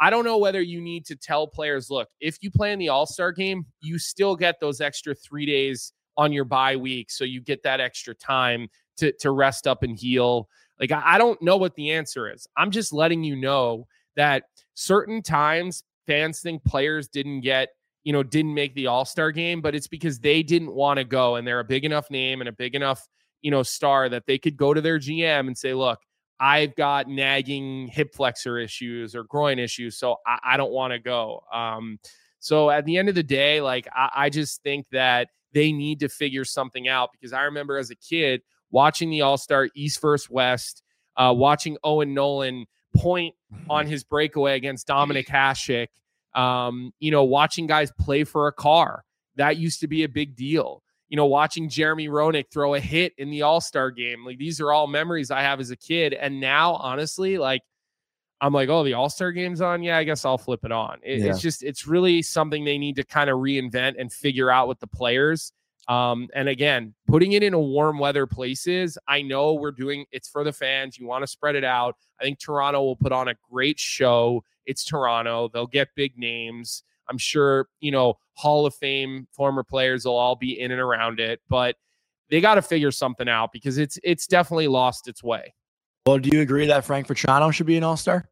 I don't know whether you need to tell players, look, if you play in the All Star game, you still get those extra three days on your bye week, so you get that extra time to to rest up and heal. Like I, I don't know what the answer is. I'm just letting you know that certain times fans think players didn't get you know didn't make the all-star game but it's because they didn't want to go and they're a big enough name and a big enough you know star that they could go to their gm and say look i've got nagging hip flexor issues or groin issues so i, I don't want to go. Um, so at the end of the day like I, I just think that they need to figure something out because i remember as a kid watching the all-star east versus west uh, watching owen nolan point on his breakaway against Dominik Hasek. Um, you know, watching guys play for a car that used to be a big deal. You know, watching Jeremy Roenick throw a hit in the All Star game, like these are all memories I have as a kid. And now, honestly, like I'm like, oh, the All Star game's on. Yeah, I guess I'll flip it on. It, yeah. It's just, it's really something they need to kind of reinvent and figure out with the players. Um, and again, putting it in a warm weather places, I know we're doing it's for the fans. You want to spread it out. I think Toronto will put on a great show. It's Toronto. They'll get big names. I'm sure, you know, Hall of Fame former players will all be in and around it, but they got to figure something out because it's it's definitely lost its way. Well, do you agree that Frank Vatrano should be an All Star?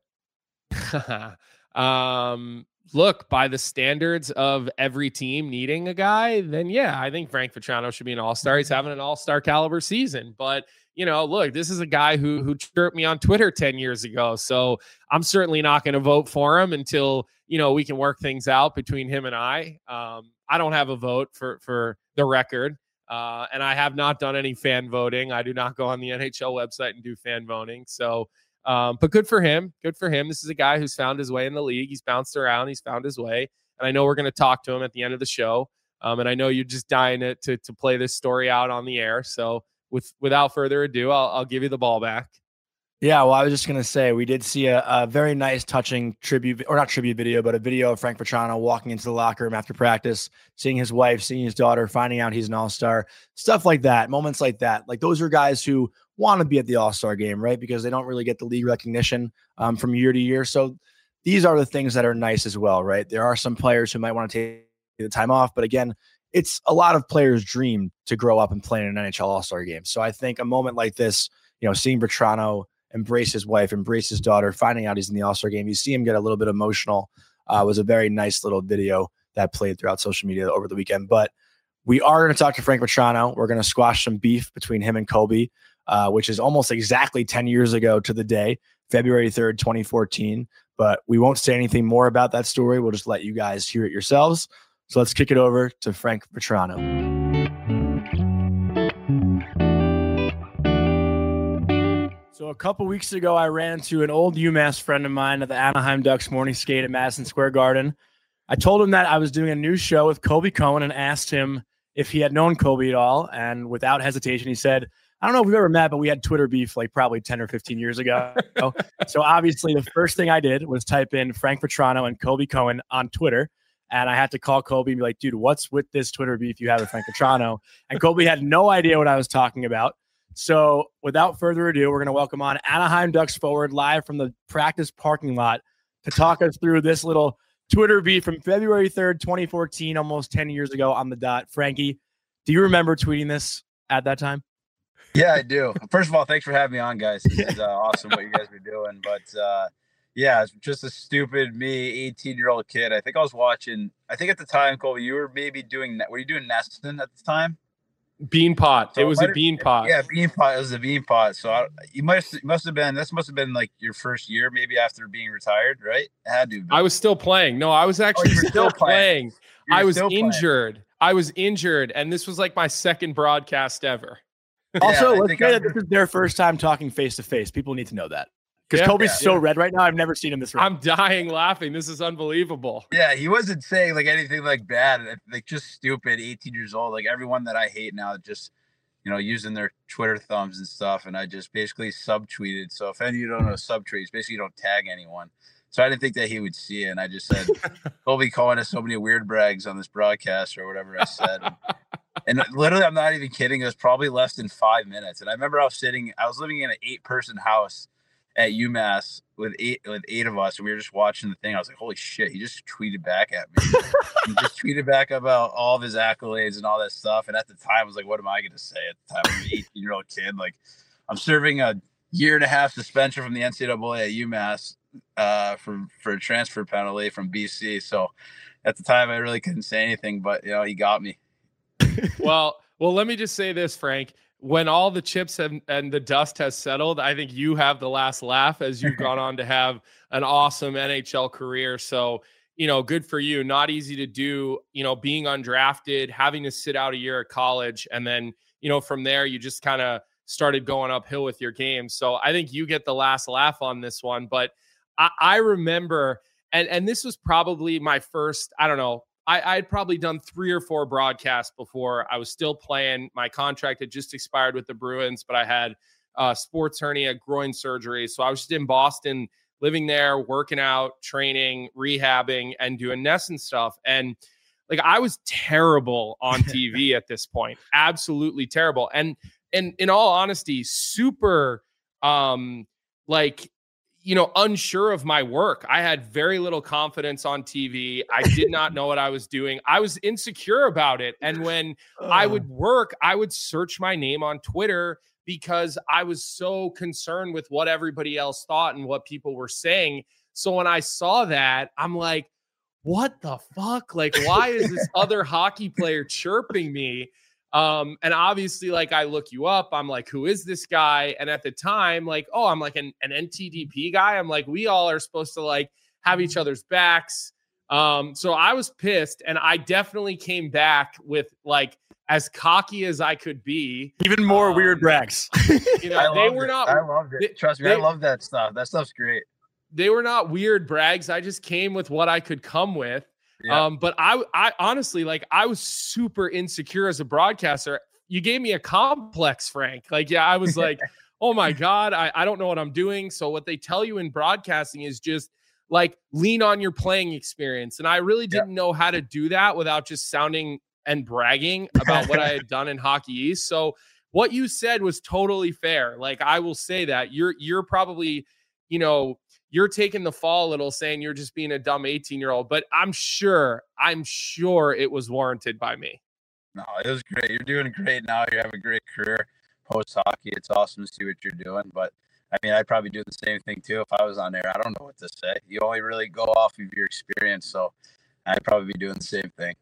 *laughs* um, look, by the standards of every team needing a guy, then yeah, I think Frank Vatrano should be an All Star. He's having an All Star caliber season, but you know, look, this is a guy who who chirped me on Twitter 10 years ago. So I'm certainly not going to vote for him until, you know, we can work things out between him and I. Um, I don't have a vote for for the record. Uh, and I have not done any fan voting. I do not go on the NHL website and do fan voting. So um, but good for him. Good for him. This is a guy who's found his way in the league. He's bounced around. He's found his way. And I know we're going to talk to him at the end of the show. Um, and I know you're just dying to, to, to play this story out on the air. So with without further ado, I'll, I'll give you the ball back. Yeah, well, I was just gonna say we did see a, a, very nice, touching tribute or not tribute video, but a video of Frank Vatrano walking into the locker room after practice, seeing his wife, seeing his daughter, finding out he's an all star, stuff like that, moments like that. Like those are guys who want to be at the all star game, right? Because they don't really get the league recognition um, from year to year. So these are the things that are nice as well, right? There are some players who might want to take the time off, but again, it's a lot of players' dream to grow up and play in an NHL All Star game. So I think a moment like this, you know, seeing Vatrano embrace his wife, embrace his daughter, finding out he's in the All Star game. You see him get a little bit emotional. Uh, was a very nice little video that played throughout social media over the weekend. But we are going to talk to Frank Vatrano. We're going to squash some beef between him and Colby, uh, which is almost exactly 10 years ago to the day, February 3rd, 2014. But we won't say anything more about that story. We'll just let you guys hear it yourselves. So let's kick it over to Frank Vatrano. So a couple weeks ago, I ran to an old UMass friend of mine at the Anaheim Ducks morning skate at Madison Square Garden. I told him that I was doing a new show with Colby Cohen and asked him if he had known Colby at all. And without hesitation, he said, I don't know if we've ever met, but we had Twitter beef like probably 10 or 15 years ago. *laughs* so obviously, the first thing I did was type in Frank Vatrano and Colby Cohen on Twitter. And I had to call Colby and be like, dude, what's with this Twitter beef you have with Frank Vatrano? And Colby had no idea what I was talking about. So, without further ado, we're going to welcome on Anaheim Ducks forward live from the practice parking lot to talk us through this little Twitter beef from February 3rd, 2014, almost 10 years ago on the dot. Frankie, do you remember tweeting this at that time? Yeah, I do. First of all, thanks for having me on, guys. It's uh, awesome what you guys are doing. But uh, yeah, it's just a stupid me, 18 year old kid. I think I was watching, I think at the time, Cole, you were maybe doing, were you doing NESN at the time? Bean pot. So it was a bean pot. Yeah, bean pot. It was a bean pot. So I, you must must have been this must have been like your first year, maybe after being retired, right? It had to. Be. I was still playing. No, I was oh, actually oh, still, playing. playing. I was injured. Playing. I was injured, and this was like my second broadcast ever. Also, yeah, let's say that this is their first time talking face to face. People need to know that because yeah, Colby's yeah, so yeah. red right now. I've never seen him this red. I'm dying laughing. This is unbelievable. Yeah, he wasn't saying like anything like bad, eh, like just stupid. 18 years old, like everyone that I hate now, just you know, using their Twitter thumbs and stuff. And I just basically subtweeted. So if any of you don't know subtweets, basically you don't tag anyone. So I didn't think that he would see it. And I just said, *laughs* he'll be calling us so many weird brags on this broadcast or whatever I said. and literally, I'm not even kidding. It was probably less than five minutes. And I remember I was sitting, I was living in an eight person house at UMass with eight with eight of us, and we were just watching the thing. I was like, "Holy shit!" He just tweeted back at me. he just tweeted back about all of his accolades and all that stuff. And at the time, I was like, "What am I going to say?" At the time, I'm an 18 year old kid. Like, I'm serving a year and a half suspension from the NCAA at UMass uh, for for a transfer penalty from BC. So, at the time, I really couldn't say anything. But you know, he got me. *laughs* well, well, let me just say this, Frank when all the chips have, and the dust has settled, I think you have the last laugh as you've gone on to have an awesome NHL career. So, you know, good for you. Not easy to do, you know, being undrafted, having to sit out a year at college. And then, you know, from there, you just kind of started going uphill with your game. So I think you get the last laugh on this one. But I, I remember, and and this was probably my first. I don't know. I i had probably done three or four broadcasts before. I was still playing. My contract had just expired with the Bruins, but I had uh, sports hernia, groin surgery. So I was just in Boston, living there, working out, training, rehabbing, and doing NESN stuff. And like I was terrible on *laughs* TV at this point, absolutely terrible. And and in all honesty, super um like you know unsure of my work. I had very little confidence on TV. I did not know what I was doing. I was insecure about it. And when I would work, I would search my name on Twitter because I was so concerned with what everybody else thought and what people were saying. So when I saw that, I'm like, what the fuck? Like, why is this *laughs* other hockey player chirping me? Um, and obviously, like, I look you up. I'm like, who is this guy? And at the time, like, oh, I'm like an, an NTDP guy. I'm like, we all are supposed to like have each other's backs. Um, so I was pissed, and I definitely came back with like as cocky as I could be. Even more um, weird brags. *laughs* You know, they were it. not. I loved it. They, Trust me, they, I love that stuff. That stuff's great they were not weird brags. I just came with what I could come with. Yeah. Um, but I, I honestly, like, I was super insecure as a broadcaster. You gave me a complex, Frank. Like, yeah, I was like, *laughs* oh my God, I, I don't know what I'm doing. So, what they tell you in broadcasting is just like lean on your playing experience. And I really didn't yeah. know how to do that without just sounding and bragging about what I had done in Hockey East. So, what you said was totally fair. Like, I will say that you're, you're probably, you know, you're taking the fall a little saying you're just being a dumb 18 year old but i'm sure i'm sure it was warranted by me no it was great you're doing great now you have a great career post hockey it's awesome to see what you're doing but i mean i'd probably do the same thing too if i was on there i don't know what to say you only really go off of your experience so i'd probably be doing the same thing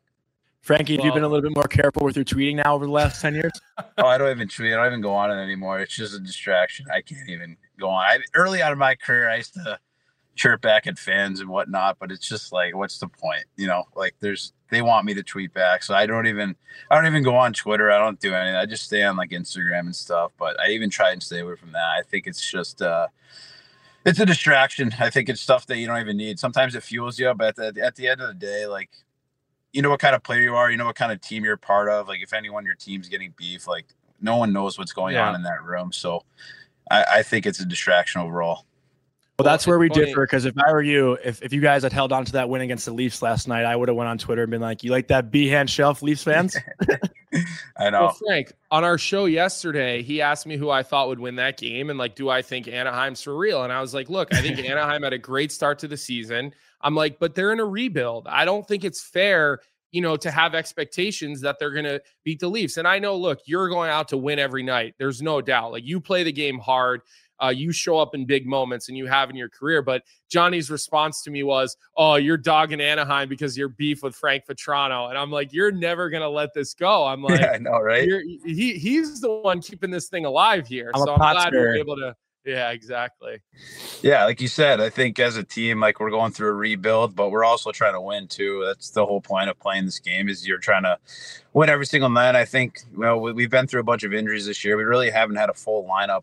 Frankie, have you been a little bit more careful with your tweeting now over the last 10 years? *laughs* oh, I don't even tweet. I don't even go on it anymore. It's just a distraction. I can't even go on. I, early on in my career, I used to chirp back at fans and whatnot, but it's just like, what's the point? You know, like there's, they want me to tweet back. So I don't even, I don't even go on Twitter. I don't do anything. I just stay on like Instagram and stuff, but I even try and stay away from that. I think it's just, uh, it's a distraction. I think it's stuff that you don't even need. Sometimes it fuels you, but at the, at the end of the day, like you know what kind of player you are, you know what kind of team you're part of. Like if anyone your team's getting beef, like no one knows what's going yeah. on in that room. So I, I, think it's a distraction overall. Well, that's where we differ because if I were you, if, if you guys had held on to that win against the Leafs last night, I would have went on Twitter and been like, "You like that B hand shelf, Leafs fans?" *laughs* I know. Well, Frank, on our show yesterday, he asked me who I thought would win that game and like, do I think Anaheim's for real? And I was like, look, I think *laughs* Anaheim had a great start to the season. I'm like, but they're in a rebuild. I don't think it's fair you know, to have expectations that they're going to beat the Leafs. And I know, look, you're going out to win every night. There's no doubt. Like you play the game hard. Uh, you show up in big moments and you have in your career. But Jonny's response to me was, Oh, you're dogging Anaheim because you're beef with Frank Vatrano. And I'm like, You're never going to let this go. I'm like, *laughs* yeah, I know, right? he, he's the one keeping this thing alive here. I'm so I'm glad we're able to yeah, exactly. Yeah, like you said, I think as a team, like we're going through a rebuild, but we're also trying to win too. That's the whole point of playing this game is you're trying to win every single night. I think you know we've been through a bunch of injuries this year. We really haven't had a full lineup.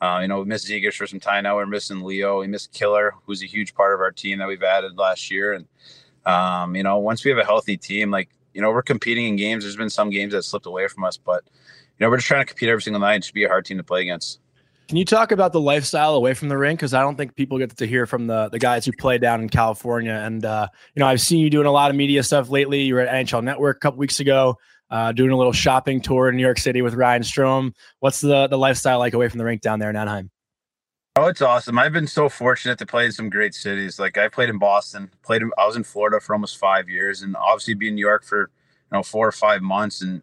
Uh, you know, we missed Zegras for some time now. We're missing Leo. We missed Killer, who's a huge part of our team that we've added last year. And um, you know, once we have a healthy team, like you know, we're competing in games. There's been some games that slipped away from us, but you know, we're just trying to compete every single night and just be a hard team to play against. Can you talk about the lifestyle away from the ring? Because I don't think people get to hear from the the guys who play down in California. And uh, you know, I've seen you doing a lot of media stuff lately. You were at NHL Network a couple weeks ago, uh, doing a little shopping tour in New York City with Ryan Strome. What's the the lifestyle like away from the rink down there in Anaheim? Oh, it's awesome. I've been so fortunate to play in some great cities. Like I played in Boston, played in, I was in Florida for almost five years, and obviously be in New York for you know four or five months. And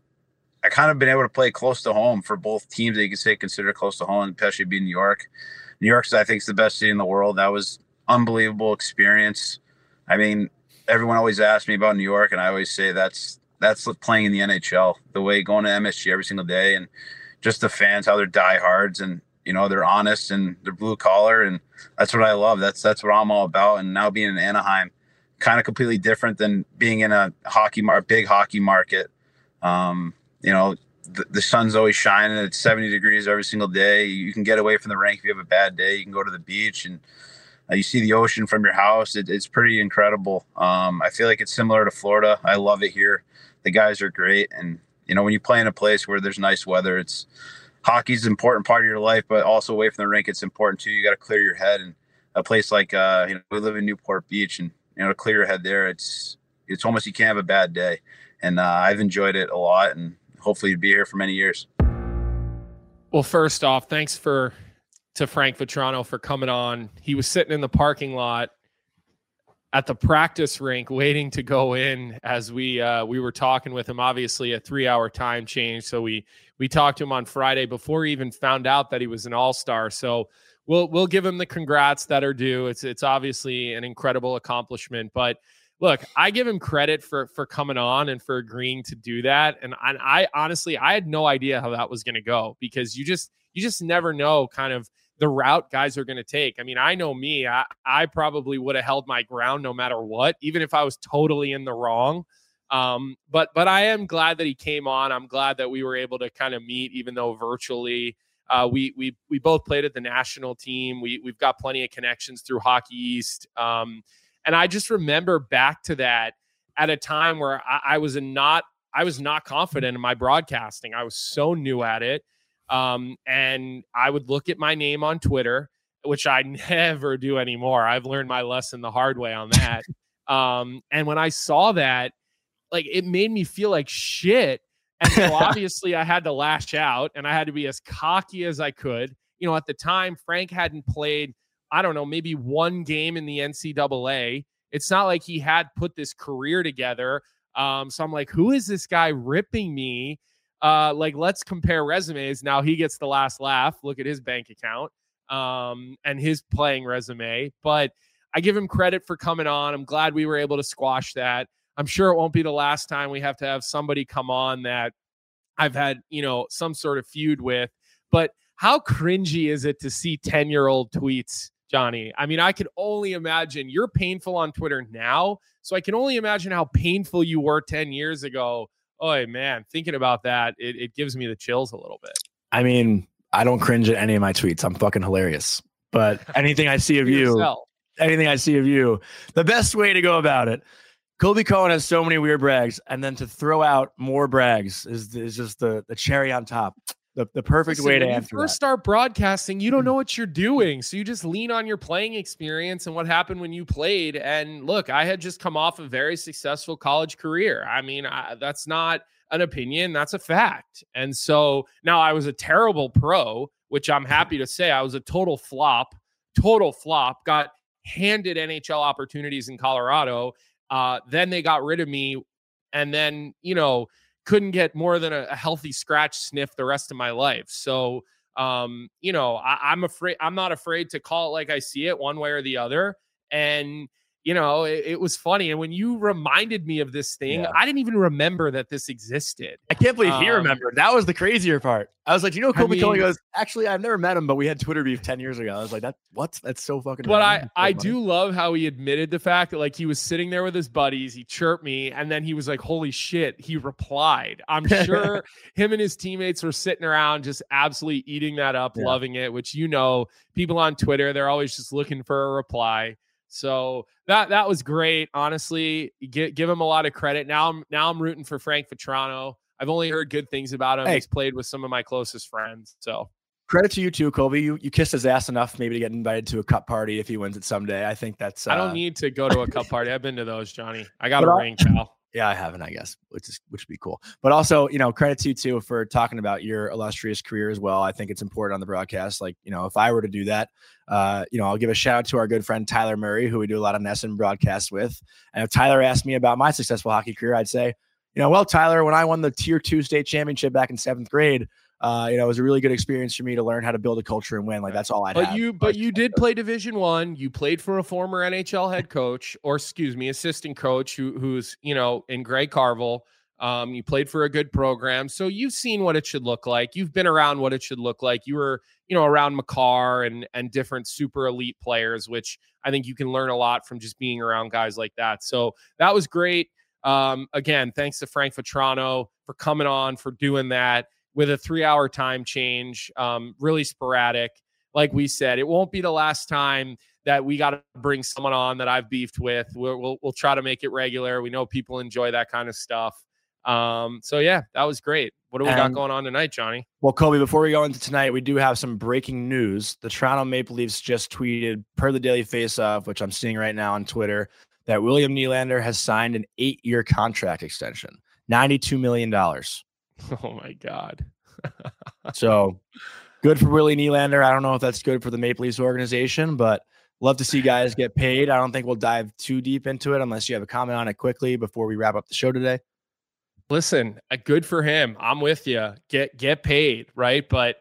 I kind of been able to play close to home for both teams that you could say consider close to home, especially being New York. New York, I think, is the best city in the world. That was unbelievable experience. I mean, everyone always asks me about New York, and I always say that's that's playing in the NHL. The way going to MSG every single day, and just the fans, how they're diehards, and you know they're honest and they're blue collar, and that's what I love. That's that's what I'm all about. And now being in Anaheim, kind of completely different than being in a hockey, a big hockey market. Um, you know, the, the sun's always shining. It's 70 degrees every single day. You can get away from the rink if you have a bad day. You can go to the beach and uh, you see the ocean from your house. It, it's pretty incredible. Um, I feel like it's similar to Florida. I love it here. The guys are great, and you know when you play in a place where there's nice weather, it's hockey's an important part of your life, but also away from the rink, it's important too. You got to clear your head, and a place like uh, you know we live in Newport Beach, and you know to clear your head there, it's it's almost you can't have a bad day, and uh, I've enjoyed it a lot, and hopefully be here for many years. Well, first off, thanks for to Frank Vatrano for coming on. He was sitting in the parking lot at the practice rink waiting to go in as we uh, we were talking with him obviously a 3 hour time change so we we talked to him on Friday before he even found out that he was an all-star so we'll we'll give him the congrats that are due it's it's obviously an incredible accomplishment but look I give him credit for for coming on and for agreeing to do that and I, I honestly I had no idea how that was going to go because you just you just never know kind of the route guys are going to take. I mean, I know me, I, I probably would have held my ground no matter what, even if I was totally in the wrong. Um, but but I am glad that he came on. I'm glad that we were able to kind of meet, even though virtually. Uh, we we we both played at the national team. We we've got plenty of connections through Hockey East. Um, and I just remember back to that at a time where I, I was not I was not confident in my broadcasting. I was so new at it. Um, and I would look at my name on Twitter, which I *laughs* never do anymore. I've learned my lesson the hard way on that. *laughs* um, and when I saw that, like it made me feel like shit. And so *laughs* obviously I had to lash out and I had to be as cocky as I could. You know, at the time, Frank hadn't played, I don't know, maybe one game in the NCAA. It's not like he had put this career together. Um, so I'm like, who is this guy ripping me? uh, like let's compare resumes. Now he gets the last laugh. Look at his bank account um, and his playing resume. But I give him credit for coming on. I'm glad we were able to squash that. I'm sure it won't be the last time we have to have somebody come on that I've had, you know, some sort of feud with. But how cringy is it to see 10 year old tweets, Jonny? I mean, I could only imagine you're painful on Twitter now. So I can only imagine how painful you were 10 years ago oh man, thinking about that, it, it gives me the chills a little bit. I mean, I don't cringe at any of my tweets. I'm fucking hilarious. But *laughs* anything I see of you, anything I see of you, the best way to go about it. Colby Cohen has so many weird brags, and then to throw out more brags is, is just the, the cherry on top the, the perfect Listen, way to when answer. You first that. start broadcasting, you don't know what you're doing, so you just lean on your playing experience and what happened when you played. And look, I had just come off a very successful college career. I mean, I, that's not an opinion, that's a fact. And so now I was a terrible pro, which I'm happy to say I was a total flop, total flop. Got handed NHL opportunities in Colorado. Uh, then they got rid of me, and then you know couldn't get more than a, a healthy scratch sniff the rest of my life. So, um, you know, I, I'm afraid, I'm not afraid to call it like I see it one way or the other. And you know, it, it, was funny. And when you reminded me of this thing, yeah. I didn't even remember that this existed. I can't believe um, he remembered. That was the crazier part. I was like, you know, Colby I mean, goes, actually, I've never met him, but we had Twitter beef 10 years ago. I was like, that what? That's so fucking But I, so I do love how he admitted the fact that like he was sitting there with his buddies, he chirped me, and then he was like, Holy shit, he replied. I'm *laughs* sure him and his teammates were sitting around just absolutely eating that up, yeah. loving it, which you know, people on Twitter, they're always just looking for a reply. So that that was great. Honestly, give, give him a lot of credit. Now I'm now I'm rooting for Frank Vatrano. I've only heard good things about him. Hey. He's played with some of my closest friends. So credit to you too, Colby. You you kissed his ass enough maybe to get invited to a cup party if he wins it someday. I think that's. Uh... I don't uh, need to go to a cup party. I've been to those, Jonny. I *laughs* got a ring, pal. Yeah, I haven't, I guess, which is which would be cool. But also, you know, credit to you too for talking about your illustrious career as well. I think it's important on the broadcast. Like, you know, if I were to do that, uh, you know, I'll give a shout out to our good friend Tyler Murray, who we do a lot of NESN broadcasts with. And if Tyler asked me about my successful hockey career, I'd say, you know, well, Tyler, when I won the tier two state championship back in seventh grade, uh, you know, it was a really good experience for me to learn how to build a culture and win. Like that's all I. Had. But have. you, but you did play Division One. You played for a former NHL head coach, or excuse me, assistant coach, who who's you know in Greg Carvel. Um, you played for a good program, so you've seen what it should look like. You've been around what it should look like. You were, you know, around Makar and and different super elite players, which I think you can learn a lot from just being around guys like that. So that was great. um, again, thanks to Frank Vatrano for coming on, for doing that with a three hour time change, um, really sporadic. Like we said, it won't be the last time that we got to bring someone on that I've beefed with. We'll, we'll, we'll try to make it regular. We know people enjoy that kind of stuff. Um, so yeah, that was great. What do we and, got going on tonight, Jonny? Well, Colby, before we go into tonight, we do have some breaking news. The Toronto Maple Leafs just tweeted per the Daily Faceoff, which I'm seeing right now on Twitter, that William Nylander has signed an eight-year contract extension, ninety-two million dollars. *laughs* Oh my god! *laughs* so good for Willie Nylander. I don't know if that's good for the Maple Leafs organization, but love to see guys get paid. I don't think we'll dive too deep into it unless you have a comment on it quickly before we wrap up the show today. Listen, uh, good for him. I'm with you. Get get paid, right? But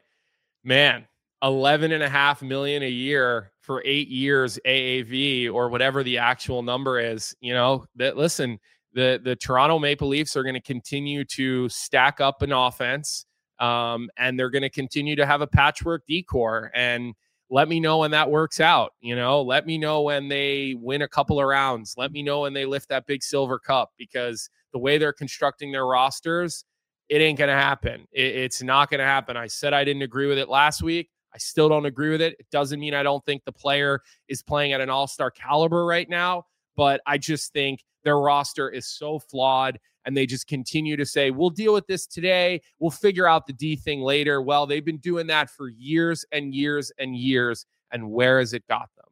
man, 11 and a half million a year for eight years AAV or whatever the actual number is, you know, that listen, the the Toronto Maple Leafs are going to continue to stack up an offense. Um, and they're going to continue to have a patchwork D corps. And let me know when that works out. You know, let me know when they win a couple of rounds. Let me know when they lift that big silver cup because the way they're constructing their rosters, it ain't going to happen. It, it's not going to happen. I said I didn't agree with it last week. I still don't agree with it. It doesn't mean I don't think the player is playing at an all star caliber right now, but I just think their roster is so flawed and they just continue to say, we'll deal with this today. We'll figure out the D thing later. Well, they've been doing that for years and years and years. And where has it got them?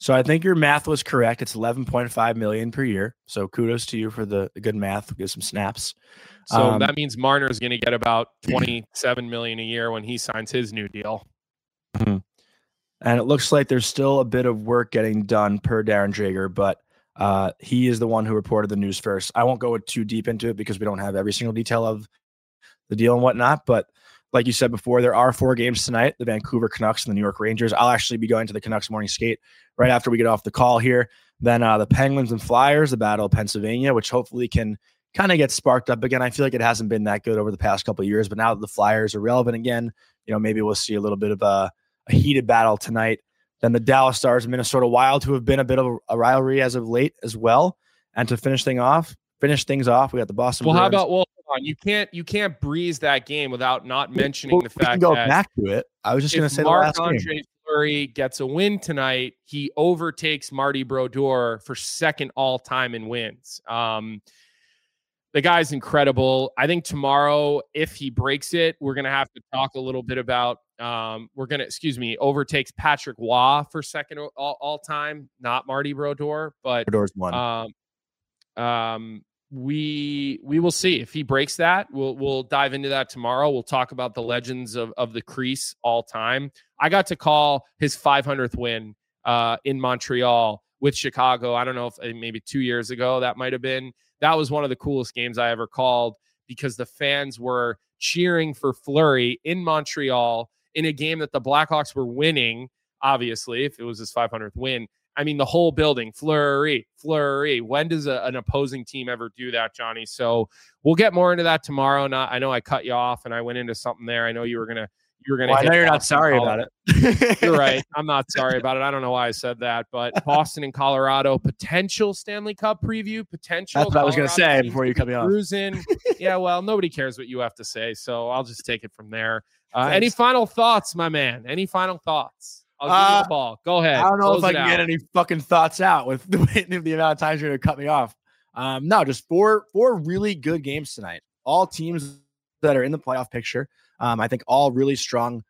So I think your math was correct. It's 11.5 million per year. So kudos to you for the, good math. Give some snaps. So um, that means Marner is going to get about *clears throat* 27 million a year when he signs his new deal. Mm-hmm. And it looks like there's still a bit of work getting done per Darren Dreger, but uh, he is the one who reported the news first. I won't go too deep into it because we don't have every single detail of the deal and whatnot. But like you said before, there are four games tonight the Vancouver Canucks and the New York Rangers. I'll actually be going to the Canucks morning skate right after we get off the call here. Then uh, the Penguins and Flyers, the Battle of Pennsylvania, which hopefully can kind of get sparked up again. I feel like it hasn't been that good over the past couple years, but now that the Flyers are relevant again, you know, maybe we'll see a little bit of a, a heated battle tonight. Then the Dallas Stars and Minnesota Wild, who have been a bit of a, rivalry as of late as well. And to finish thing off, finish things off, we got the Boston. Well, Bruins. how about well, you can't you can't breeze that game without not mentioning well, the fact go that back to it. I was just going to say Marc Andre Fleury gets a win tonight. He overtakes Marty Brodeur for second all time in wins. Um, the guy's incredible. I think tomorrow, if he breaks it, we're going to have to talk a little bit about um, we're gonna, excuse me, overtakes Patrick Roy for second all, all time, not Marty Brodeur, but Brodeur's one. Um, um, we we will see if he breaks that. We'll we'll dive into that tomorrow. We'll talk about the legends of of the crease all time. I got to call his 500th win uh, in Montreal with Chicago. I don't know if uh, maybe two years ago that might have been. That was one of the coolest games I ever called because the fans were cheering for Fleury in Montreal in a game that the Blackhawks were winning, obviously, if it was his 500th win. I mean, the whole building, Fleury, Fleury. When does a, an opposing team ever do that, Jonny? So we'll get more into that tomorrow. Not, I know I cut you off and I went into something there. I know you were gonna, you were gonna. Well, I know you're not sorry about it. you're right. *laughs* I'm not sorry about it. I don't know why I said that, but Boston and Colorado potential Stanley Cup preview. Potential. That's what Colorado I was gonna say before you cut me off. Cruising. yeah. Well, nobody cares what you have to say, so I'll just take it from there. Uh, any final thoughts, my man? Any final thoughts? I'll give uh, you the ball. Go ahead. I don't know Close if I can out. get any fucking thoughts out with *laughs* the, the amount of times you're going to cut me off. Um, no, just four four really good games tonight. All teams that are in the playoff picture. Um, I think all really strong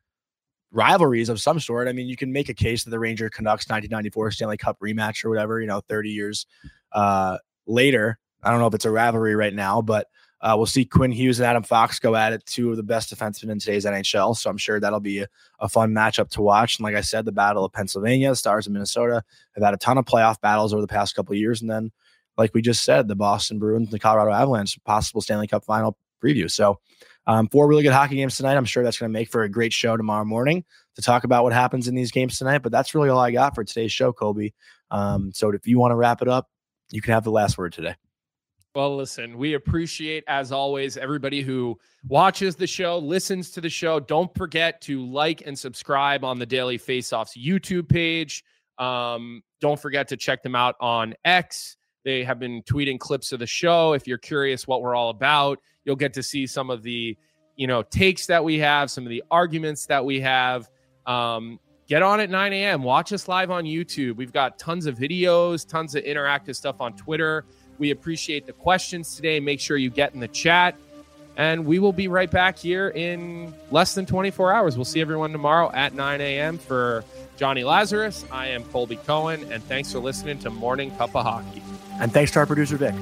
rivalries of some sort. I mean, you can make a case that the Ranger Canucks 1994 Stanley Cup rematch or whatever, you know, 30 years uh, later. I don't know if it's a rivalry right now, but uh, we'll see Quinn Hughes and Adam Fox go at it, two of the best defensemen in today's NHL. So I'm sure that'll be a, a, fun matchup to watch. And like I said, the Battle of Pennsylvania, the Stars of Minnesota have had a ton of playoff battles over the past couple years. And then, like we just said, the Boston Bruins, the Colorado Avalanche, possible Stanley Cup final preview. So um, four really good hockey games tonight. I'm sure that's going to make for a great show tomorrow morning to talk about what happens in these games tonight. But that's really all I got for today's show, Colby. Um, so if you want to wrap it up, you can have the last word today. Well, listen, we appreciate, as always, everybody who watches the show, listens to the show. Don't forget to like and subscribe on the Daily Faceoffs YouTube page. Um, don't forget to check them out on X. They have been tweeting clips of the show. If you're curious what we're all about, you'll get to see some of the, you know, takes that we have, some of the arguments that we have. Um, get on at 9 a.m. Watch us live on YouTube. We've got tons of videos, tons of interactive stuff on Twitter. We appreciate the questions today. Make sure you get in the chat. And we will be right back here in less than 24 hours. We'll see everyone tomorrow at 9 a.m. for Jonny Lazarus. I am Colby Cohen, and thanks for listening to Morning Cup of Hockey. And thanks to our producer, Vic.